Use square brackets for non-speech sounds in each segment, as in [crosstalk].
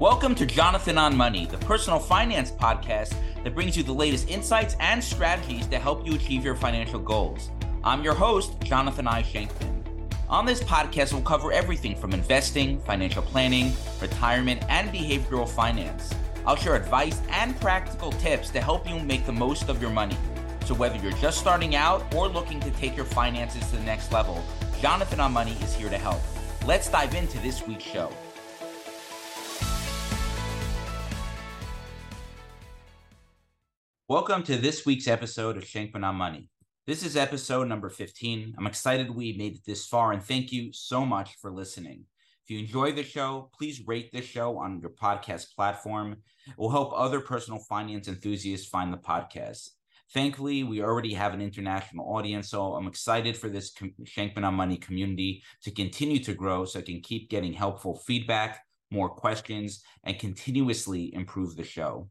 Welcome to Jonathan on Money, the personal finance podcast that brings you the latest insights and strategies to help you achieve your financial goals. I'm your host, Jonathan I. Shenkman. On this podcast, we'll cover everything from investing, financial planning, retirement, and behavioral finance. I'll share advice and practical tips to help you make the most of your money. So, whether you're just starting out or looking to take your finances to the next level, Jonathan on Money is here to help. Let's dive into this week's show. Welcome to this week's episode of Shenkman on Money. This is episode number 15. I'm excited we made it this far and thank you so much for listening. If you enjoy the show, please rate this show on your podcast platform. It will help other personal finance enthusiasts find the podcast. Thankfully, we already have an international audience, so I'm excited for this Shenkman on Money community to continue to grow so I can keep getting helpful feedback, more questions, and continuously improve the show.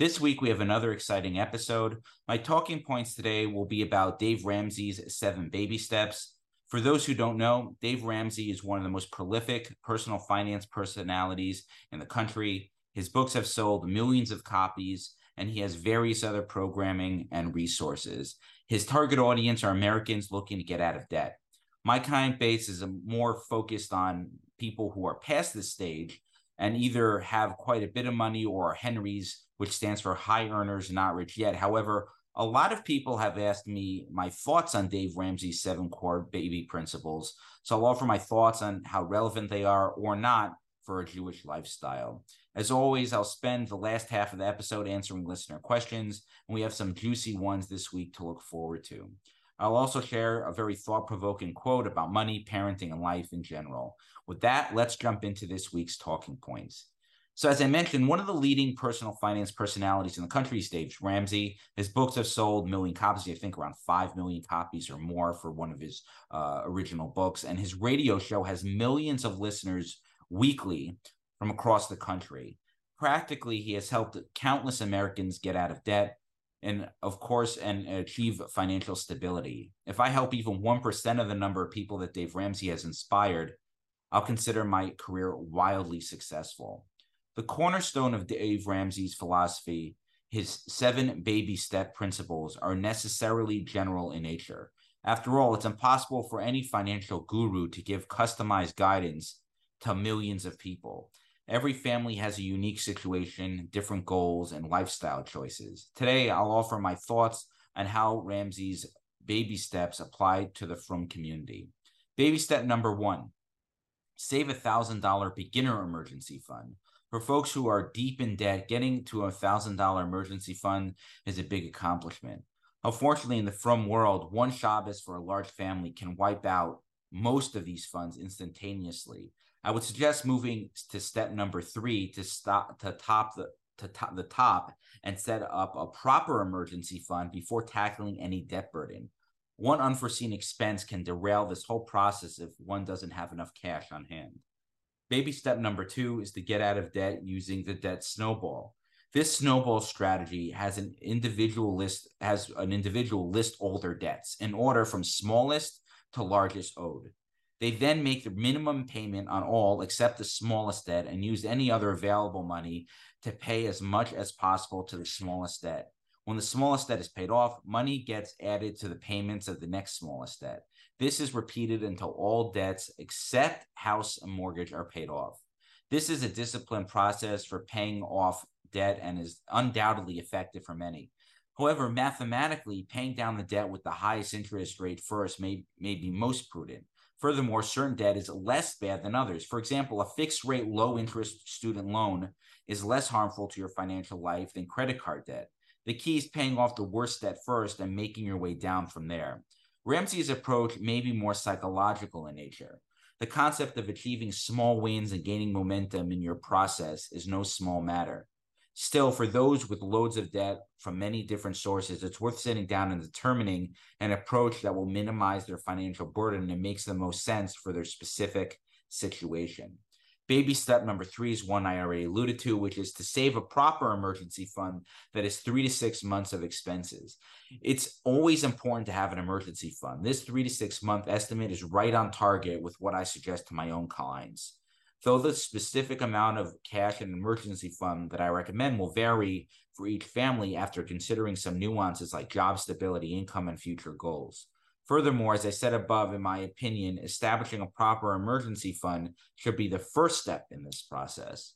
This week, we have another exciting episode. My talking points today will be about Dave Ramsey's seven baby steps. For those who don't know, Dave Ramsey is one of the most prolific personal finance personalities in the country. His books have sold millions of copies, and he has various other programming and resources. His target audience are Americans looking to get out of debt. My client base is more focused on people who are past this stage and either have quite a bit of money or are Henry's which stands for High Earners Not Rich Yet. However, a lot of people have asked me my thoughts on Dave Ramsey's seven core baby principles. So I'll offer my thoughts on how relevant they are or not for a Jewish lifestyle. As always, I'll spend the last half of the episode answering listener questions, and we have some juicy ones this week to look forward to. I'll also share a very thought provoking quote about money, parenting, and life in general. With that, let's jump into this week's talking points. So, as I mentioned, one of the leading personal finance personalities in the country is Dave Ramsey. His books have sold million copies, I think around 5 million copies or more for one of his uh, original books. And his radio show has millions of listeners weekly from across the country. Practically, he has helped countless Americans get out of debt and, of course, and achieve financial stability. If I help even 1% of the number of people that Dave Ramsey has inspired, I'll consider my career wildly successful. The cornerstone of Dave Ramsey's philosophy, his seven baby step principles, are necessarily general in nature. After all, it's impossible for any financial guru to give customized guidance to millions of people. Every family has a unique situation, different goals, and lifestyle choices. Today, I'll offer my thoughts on how Ramsey's baby steps apply to the Frum community. Baby step number one save a $1,000 beginner emergency fund. For folks who are deep in debt, getting to a thousand dollar emergency fund is a big accomplishment. Unfortunately, in the frum world, one Shabbos for a large family can wipe out most of these funds instantaneously. I would suggest moving to step number three to stop to top the to top the top and set up a proper emergency fund before tackling any debt burden. One unforeseen expense can derail this whole process if one doesn't have enough cash on hand. Baby step number two is to get out of debt using the debt snowball. This snowball strategy has an individual list has an individual list all their debts in order from smallest to largest owed. They then make the minimum payment on all except the smallest debt and use any other available money to pay as much as possible to the smallest debt. When the smallest debt is paid off, money gets added to the payments of the next smallest debt. This is repeated until all debts except house and mortgage are paid off. This is a disciplined process for paying off debt and is undoubtedly effective for many. However, mathematically, paying down the debt with the highest interest rate first may, may be most prudent. Furthermore, certain debt is less bad than others. For example, a fixed rate, low interest student loan is less harmful to your financial life than credit card debt. The key is paying off the worst debt first and making your way down from there. Ramsey's approach may be more psychological in nature. The concept of achieving small wins and gaining momentum in your process is no small matter. Still, for those with loads of debt from many different sources, it's worth sitting down and determining an approach that will minimize their financial burden and makes the most sense for their specific situation. Baby step number three is one I already alluded to, which is to save a proper emergency fund that is three to six months of expenses. It's always important to have an emergency fund. This three to six month estimate is right on target with what I suggest to my own clients. though the specific amount of cash and emergency fund that I recommend will vary for each family after considering some nuances like job stability, income, and future goals. Furthermore, as I said above, in my opinion, establishing a proper emergency fund should be the first step in this process.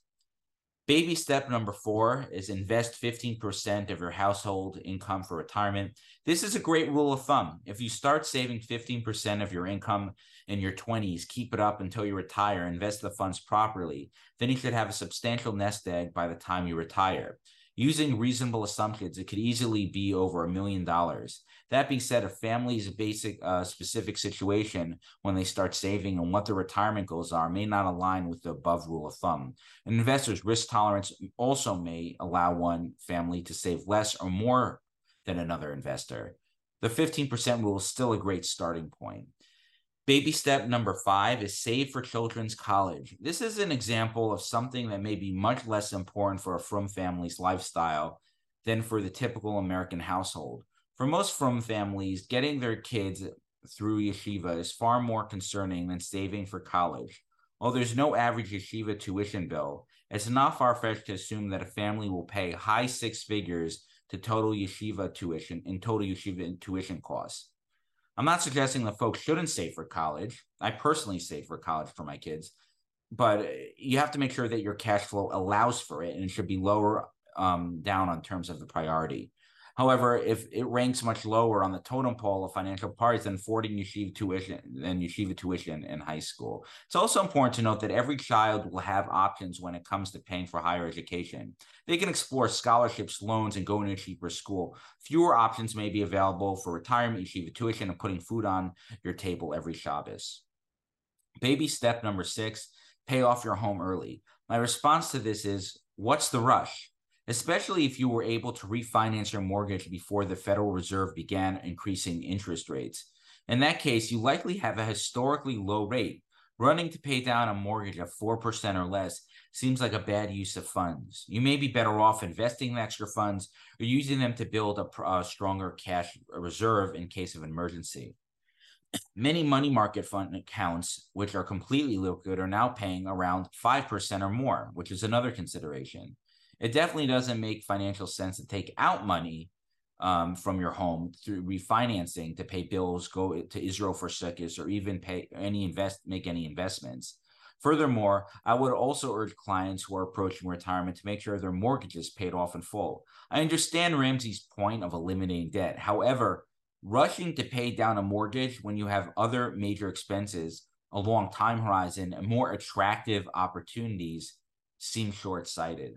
Baby step number four is invest 15% of your household income for retirement. This is a great rule of thumb. If you start saving 15% of your income in your 20s, keep it up until you retire, invest the funds properly, then you should have a substantial nest egg by the time you retire. Using reasonable assumptions, it could easily be over a million dollars. That being said, a family's basic uh, specific situation when they start saving and what their retirement goals are may not align with the above rule of thumb. An investor's risk tolerance also may allow one family to save less or more than another investor. The 15% rule is still a great starting point. Baby step number five is save for children's college. This is an example of something that may be much less important for a frum family's lifestyle than for the typical American household. For most frum families, getting their kids through yeshiva is far more concerning than saving for college. Although there's no average yeshiva tuition bill, it's not far fetched to assume that a family will pay high six figures to total yeshiva tuition in total yeshiva tuition costs. I'm not suggesting that folks shouldn't save for college. I personally save for college for my kids, but you have to make sure that your cash flow allows for it and it should be lower um, down on terms of the priority. However, if it ranks much lower on the totem pole of financial priorities than affording yeshiva tuition than yeshiva tuition in high school, it's also important to note that every child will have options when it comes to paying for higher education. They can explore scholarships, loans, and going to a cheaper school. Fewer options may be available for retirement, yeshiva tuition, and putting food on your table every Shabbos. Baby step number six: pay off your home early. My response to this is, what's the rush? Especially if you were able to refinance your mortgage before the Federal Reserve began increasing interest rates. In that case, you likely have a historically low rate. Running to pay down a mortgage of 4% or less seems like a bad use of funds. You may be better off investing the extra funds or using them to build a, a uh, stronger cash reserve in case of emergency. Many money market fund accounts, which are completely liquid, are now paying around 5% or more, which is another consideration it definitely doesn't make financial sense to take out money um, from your home through refinancing to pay bills, go to Israel for Sukkos, or even pay any invest make any investments. Furthermore, I would also urge clients who are approaching retirement to make sure their mortgage is paid off in full. I understand Ramsey's point of eliminating debt. However, rushing to pay down a mortgage when you have other major expenses, a long time horizon, and more attractive opportunities seems short sighted.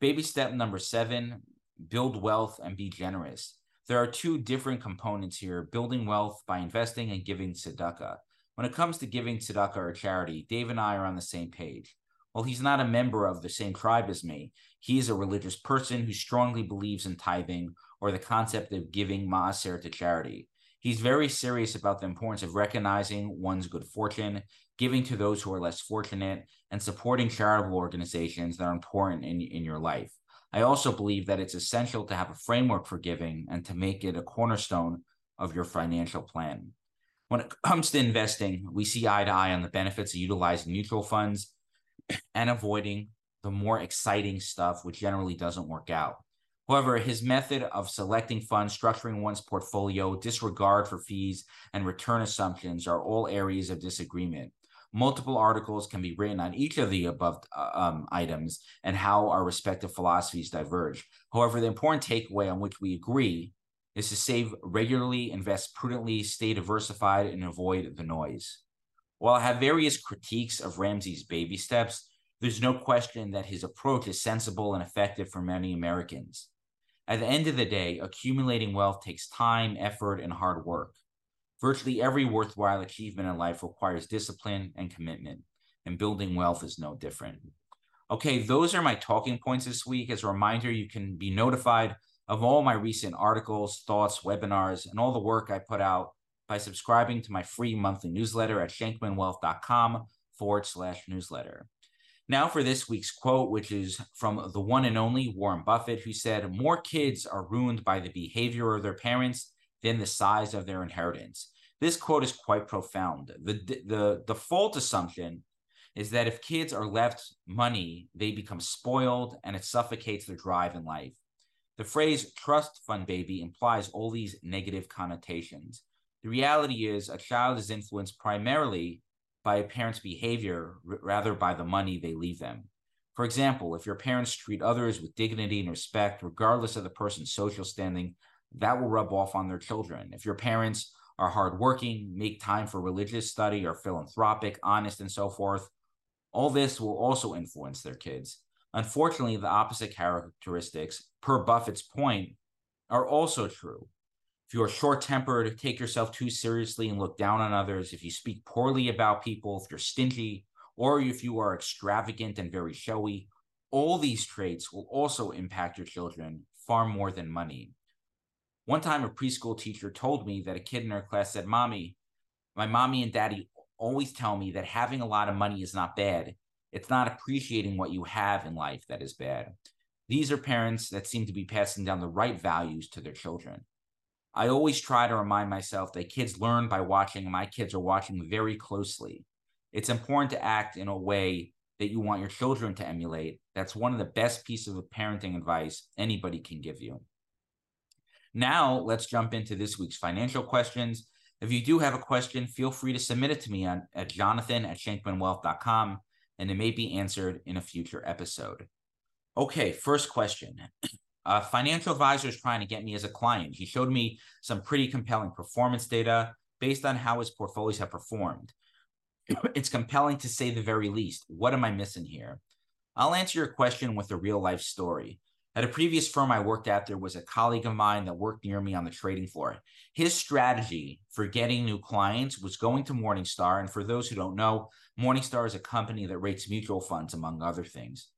Baby step number seven build wealth and be generous. There are two different components here building wealth by investing and giving tzedakah. When it comes to giving tzedakah or charity, Dave and I are on the same page. While he's not a member of the same tribe as me, he is a religious person who strongly believes in tithing or the concept of giving maaser to charity. He's very serious about the importance of recognizing one's good fortune, giving to those who are less fortunate, and supporting charitable organizations that are important in, in your life. I also believe that it's essential to have a framework for giving and to make it a cornerstone of your financial plan. When it comes to investing, we see eye to eye on the benefits of utilizing mutual funds and avoiding the more exciting stuff, which generally doesn't work out. However, his method of selecting funds, structuring one's portfolio, disregard for fees, and return assumptions are all areas of disagreement. Multiple articles can be written on each of the above uh, um, items and how our respective philosophies diverge. However, the important takeaway on which we agree is to save regularly, invest prudently, stay diversified, and avoid the noise. While I have various critiques of Ramsey's baby steps, there's no question that his approach is sensible and effective for many Americans. At the end of the day, accumulating wealth takes time, effort, and hard work. Virtually every worthwhile achievement in life requires discipline and commitment, and building wealth is no different. Okay, those are my talking points this week. As a reminder, you can be notified of all my recent articles, thoughts, webinars, and all the work I put out by subscribing to my free monthly newsletter at shenkmanwealth.com forward slash newsletter. Now, for this week's quote, which is from the one and only Warren Buffett, who said, More kids are ruined by the behavior of their parents than the size of their inheritance. This quote is quite profound. The, the the default assumption is that if kids are left money, they become spoiled and it suffocates their drive in life. The phrase trust fund baby implies all these negative connotations. The reality is, a child is influenced primarily by a parent's behavior rather by the money they leave them. For example, if your parents treat others with dignity and respect, regardless of the person's social standing, that will rub off on their children. If your parents are hardworking, make time for religious study, are philanthropic, honest, and so forth, all this will also influence their kids. Unfortunately, the opposite characteristics, per Buffett's point, are also true. If you are short tempered, take yourself too seriously and look down on others, if you speak poorly about people, if you're stingy, or if you are extravagant and very showy, all these traits will also impact your children far more than money. One time, a preschool teacher told me that a kid in her class said, Mommy, my mommy and daddy always tell me that having a lot of money is not bad. It's not appreciating what you have in life that is bad. These are parents that seem to be passing down the right values to their children. I always try to remind myself that kids learn by watching, and my kids are watching very closely. It's important to act in a way that you want your children to emulate. That's one of the best pieces of parenting advice anybody can give you. Now, let's jump into this week's financial questions. If you do have a question, feel free to submit it to me on, at jonathan at shenkmanwealth.com, and it may be answered in a future episode. Okay, first question. [clears throat] A financial advisor is trying to get me as a client. He showed me some pretty compelling performance data based on how his portfolios have performed. [clears throat] It's compelling to say the very least. What am I missing here? I'll answer your question with a real life story. At a previous firm I worked at, there was a colleague of mine that worked near me on the trading floor. His strategy for getting new clients was going to Morningstar. And for those who don't know, Morningstar is a company that rates mutual funds, among other things.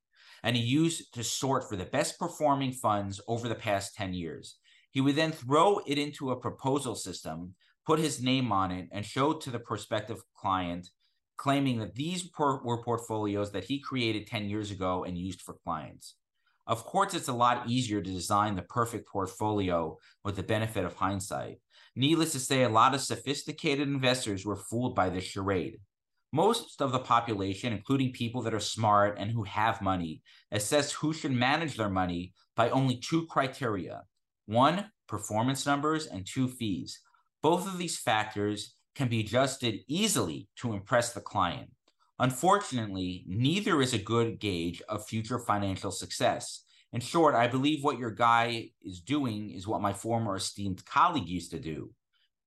And he used to sort for the best performing funds over the past 10 years. He would then throw it into a proposal system, put his name on it, and show to the prospective client, claiming that these were portfolios that he created 10 years ago and used for clients. Of course, it's a lot easier to design the perfect portfolio with the benefit of hindsight. Needless to say, a lot of sophisticated investors were fooled by this charade. Most of the population, including people that are smart and who have money, assess who should manage their money by only two criteria one, performance numbers, and two, fees. Both of these factors can be adjusted easily to impress the client. Unfortunately, neither is a good gauge of future financial success. In short, I believe what your guy is doing is what my former esteemed colleague used to do.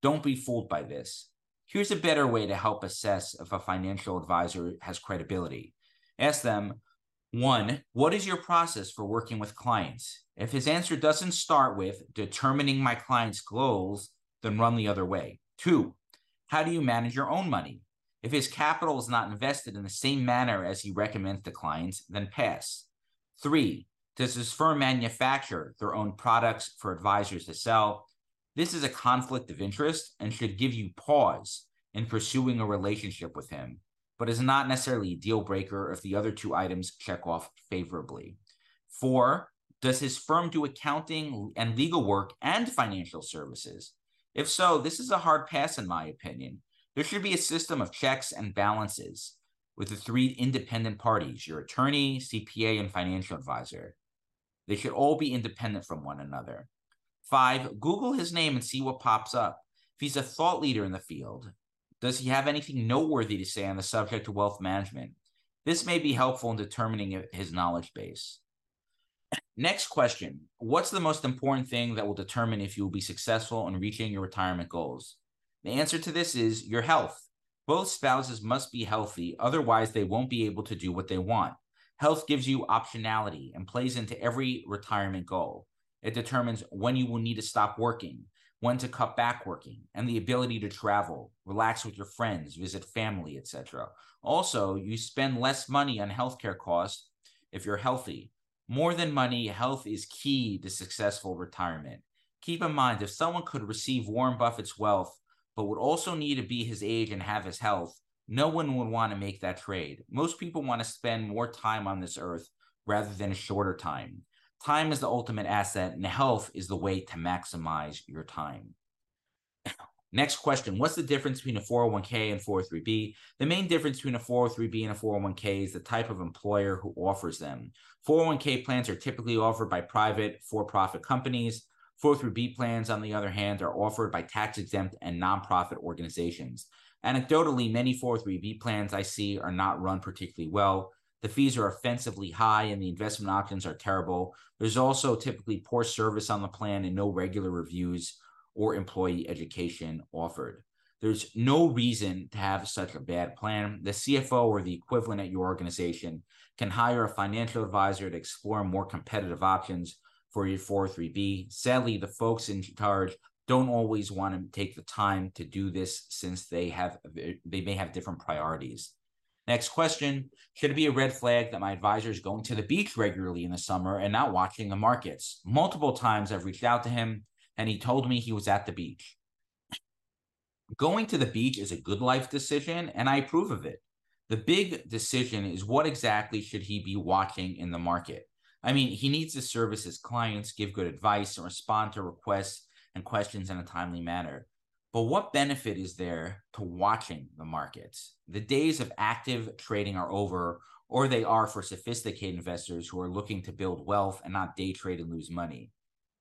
Don't be fooled by this. Here's a better way to help assess if a financial advisor has credibility. Ask them, one, what is your process for working with clients? If his answer doesn't start with determining my client's goals, then run the other way. Two, how do you manage your own money? If his capital is not invested in the same manner as he recommends to clients, then pass. Three, does his firm manufacture their own products for advisors to sell? This is a conflict of interest and should give you pause in pursuing a relationship with him, but is not necessarily a deal breaker if the other two items check off favorably. Four, does his firm do accounting and legal work and financial services? If so, this is a hard pass, in my opinion. There should be a system of checks and balances with the three independent parties your attorney, CPA, and financial advisor. They should all be independent from one another. Five, Google his name and see what pops up. If he's a thought leader in the field, does he have anything noteworthy to say on the subject of wealth management? This may be helpful in determining his knowledge base. Next question What's the most important thing that will determine if you will be successful in reaching your retirement goals? The answer to this is your health. Both spouses must be healthy, otherwise, they won't be able to do what they want. Health gives you optionality and plays into every retirement goal. It determines when you will need to stop working, when to cut back working, and the ability to travel, relax with your friends, visit family, etc. Also, you spend less money on healthcare costs if you're healthy. More than money, health is key to successful retirement. Keep in mind, if someone could receive Warren Buffett's wealth but would also need to be his age and have his health, no one would want to make that trade. Most people want to spend more time on this earth rather than a shorter time. Time is the ultimate asset, and health is the way to maximize your time. [clears throat] Next question What's the difference between a 401k and 403b? The main difference between a 403b and a 401k is the type of employer who offers them. 401k plans are typically offered by private for profit companies. 403b plans, on the other hand, are offered by tax exempt and nonprofit organizations. Anecdotally, many 403b plans I see are not run particularly well. The fees are offensively high and the investment options are terrible. There's also typically poor service on the plan and no regular reviews or employee education offered. There's no reason to have such a bad plan. The CFO or the equivalent at your organization can hire a financial advisor to explore more competitive options for your 403b. Sadly, the folks in charge don't always want to take the time to do this since they have they may have different priorities. Next question Should it be a red flag that my advisor is going to the beach regularly in the summer and not watching the markets? Multiple times I've reached out to him and he told me he was at the beach. Going to the beach is a good life decision, and I approve of it. The big decision is what exactly should he be watching in the market? I mean, he needs to service his clients, give good advice, and respond to requests and questions in a timely manner. But what benefit is there to watching the markets? The days of active trading are over, or they are for sophisticated investors who are looking to build wealth and not day trade and lose money.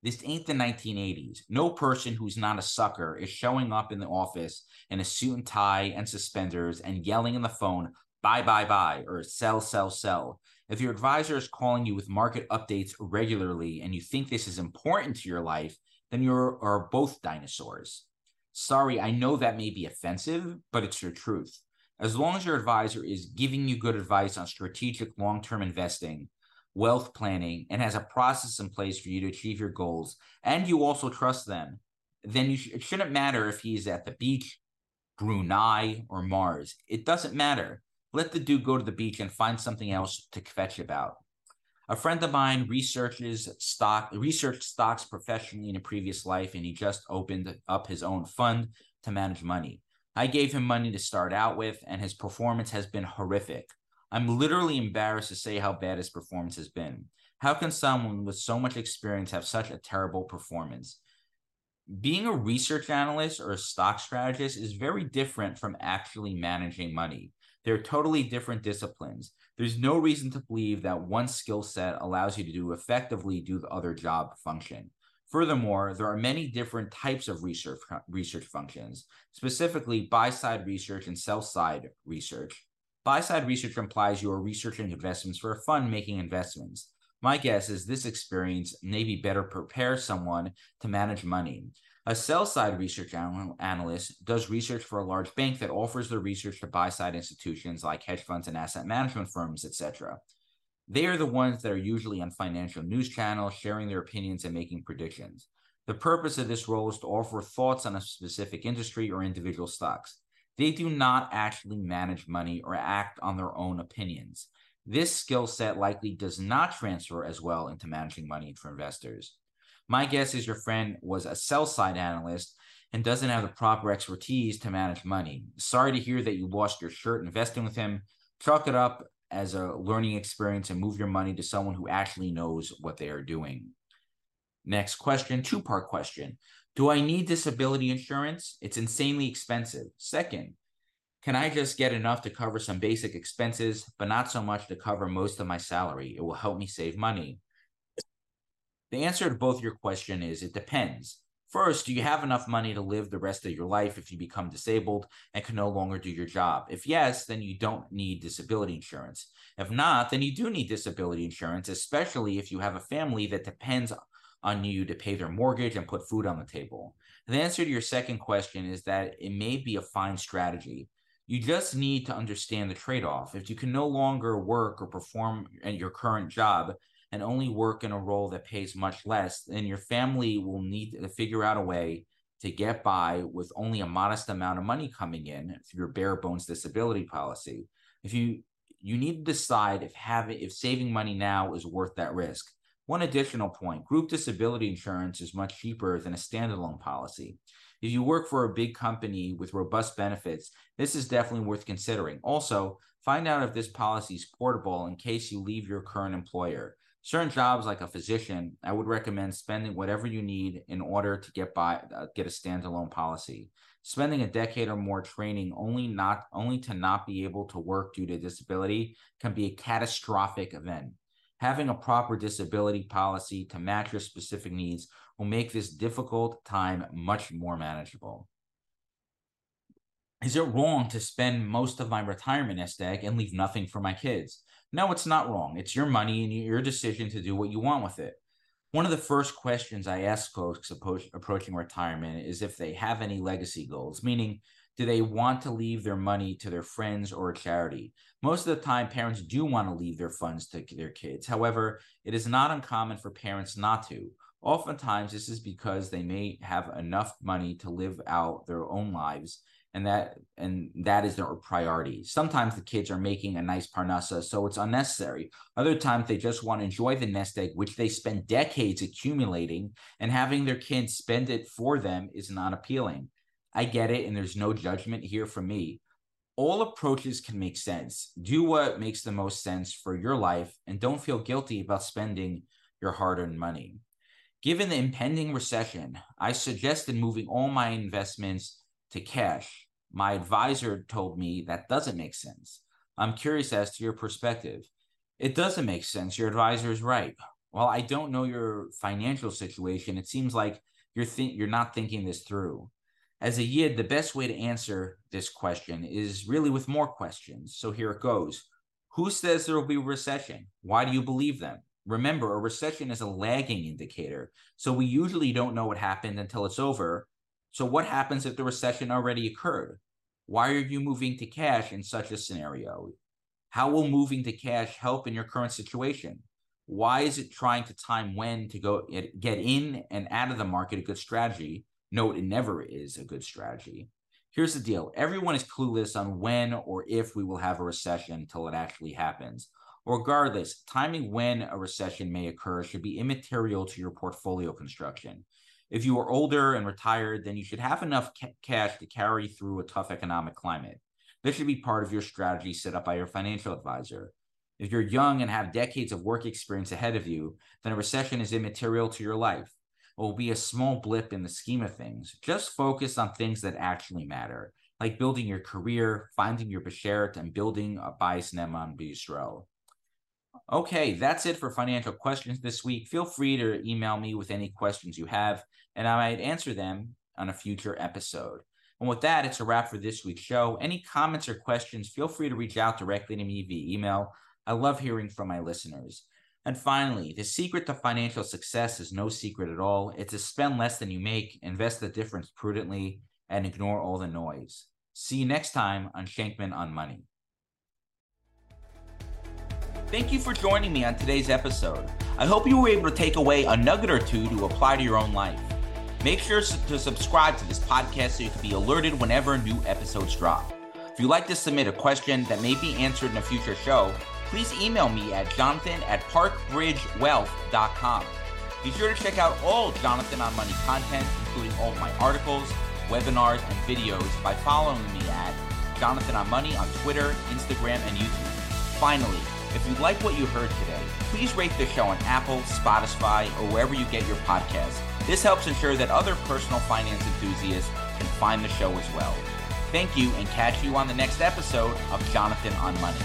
This ain't the 1980s. No person who's not a sucker is showing up in the office in a suit and tie and suspenders and yelling in the phone, buy, buy, buy, or sell, sell, sell. If your advisor is calling you with market updates regularly and you think this is important to your life, then you are both dinosaurs. Sorry, I know that may be offensive, but it's your truth. As long as your advisor is giving you good advice on strategic long term investing, wealth planning and has a process in place for you to achieve your goals, and you also trust them, then you sh- it shouldn't matter if he's at the beach, Brunei, or Mars. It doesn't matter. Let the dude go to the beach and find something else to fetch about. A friend of mine researches stock, researched stocks professionally in a previous life, and he just opened up his own fund to manage money. I gave him money to start out with, and his performance has been horrific. I'm literally embarrassed to say how bad his performance has been. How can someone with so much experience have such a terrible performance? Being a research analyst or a stock strategist is very different from actually managing money. They're totally different disciplines. There's no reason to believe that one skill set allows you to do effectively do the other job function. Furthermore, there are many different types of research research functions, specifically buy side research and sell side research. Buy side research implies you are researching investments for a fund making investments. My guess is this experience may be better prepare someone to manage money. A sell side research analyst does research for a large bank that offers their research to buy side institutions like hedge funds and asset management firms, etc. They are the ones that are usually on financial news channels, sharing their opinions and making predictions. The purpose of this role is to offer thoughts on a specific industry or individual stocks. They do not actually manage money or act on their own opinions. This skill set likely does not transfer as well into managing money for investors. My guess is your friend was a sell side analyst and doesn't have the proper expertise to manage money. Sorry to hear that you lost your shirt investing with him. Chalk it up as a learning experience and move your money to someone who actually knows what they are doing. Next question, two part question. Do I need disability insurance? It's insanely expensive. Second, can I just get enough to cover some basic expenses, but not so much to cover most of my salary? It will help me save money. The answer to both your question is it depends. First, do you have enough money to live the rest of your life if you become disabled and can no longer do your job? If yes, then you don't need disability insurance. If not, then you do need disability insurance, especially if you have a family that depends on you to pay their mortgage and put food on the table? The answer to your second question is that it may be a fine strategy. You just need to understand the trade off. If you can no longer work or perform at your current job and only work in a role that pays much less, then your family will need to figure out a way to get by with only a modest amount of money coming in through your bare bones disability policy. If you you need to decide if having if saving money now is worth that risk. One additional point group disability insurance is much cheaper than a standalone policy. If you work for a big company with robust benefits, this is definitely worth considering. Also, find out if this policy is portable in case you leave your current employer. Certain jobs, like a physician, I would recommend spending whatever you need in order to get by, uh, get a standalone policy. Spending a decade or more training only not only to not be able to work due to disability can be a catastrophic event. Having a proper disability policy to match your specific needs will make this difficult time much more manageable. Is it wrong to spend most of my retirement nest egg and leave nothing for my kids? No, it's not wrong. It's your money and your decision to do what you want with it. One of the first questions I ask folks approaching retirement is if they have any legacy goals, meaning, do they want to leave their money to their friends or a charity? Most of the time, parents do want to leave their funds to their kids. However, it is not uncommon for parents not to. Oftentimes, this is because they may have enough money to live out their own lives and that and that is their priority. Sometimes the kids are making a nice parnasa, so it's unnecessary. Other times they just want to enjoy the nest egg, which they spend decades accumulating, and having their kids spend it for them is not appealing. I get it, and there's no judgment here from me. All approaches can make sense. Do what makes the most sense for your life, and don't feel guilty about spending your hard-earned money. Given the impending recession, I suggested moving all my investments to cash my advisor told me that doesn't make sense. I'm curious as to your perspective. It doesn't make sense. Your advisor is right. While I don't know your financial situation, it seems like you're you're not thinking this through. As a yid, the best way to answer this question is really with more questions. So here it goes. Who says there will be a recession? Why do you believe them? Remember, a recession is a lagging indicator. So we usually don't know what happened until it's over. So what happens if the recession already occurred? Why are you moving to cash in such a scenario? How will moving to cash help in your current situation? Why is it trying to time when to go get in and out of the market a good strategy? Note it never is a good strategy. Here's the deal everyone is clueless on when or if we will have a recession until it actually happens. Regardless, timing when a recession may occur should be immaterial to your portfolio construction. If you are older and retired, then you should have enough ca- cash to carry through a tough economic climate. This should be part of your strategy set up by your financial advisor. If you're young and have decades of work experience ahead of you, then a recession is immaterial to your life. It will be a small blip in the scheme of things. Just focus on things that actually matter, like building your career, finding your beshert, and building a bayis ne'eman b'Yisrael. Okay, that's it for financial questions this week. Feel free to email me with any questions you have, and I might answer them on a future episode. And with that, it's a wrap for this week's show. Any comments or questions, feel free to reach out directly to me via email. I love hearing from my listeners. And finally, the secret to financial success is no secret at all. It's to spend less than you make, invest the difference prudently, and ignore all the noise. See you next time on Shenkman on Money. Thank you for joining me on today's episode. I hope you were able to take away a nugget or two to apply to your own life. Make sure to subscribe to this podcast so you can be alerted whenever new episodes drop. If you'd like to submit a question that may be answered in a future show, please email me at jonathan at pathbridgewealth.com. Be sure to check out all Jonathan on Money content, including all of my articles, webinars, and videos by following me at Jonathan on Money on Twitter, Instagram, and YouTube. Finally, if you like what you heard today, please rate the show on Apple, Spotify, or wherever you get your podcasts. This helps ensure that other personal finance enthusiasts can find the show as well. Thank you and catch you on the next episode of Jonathan on Money.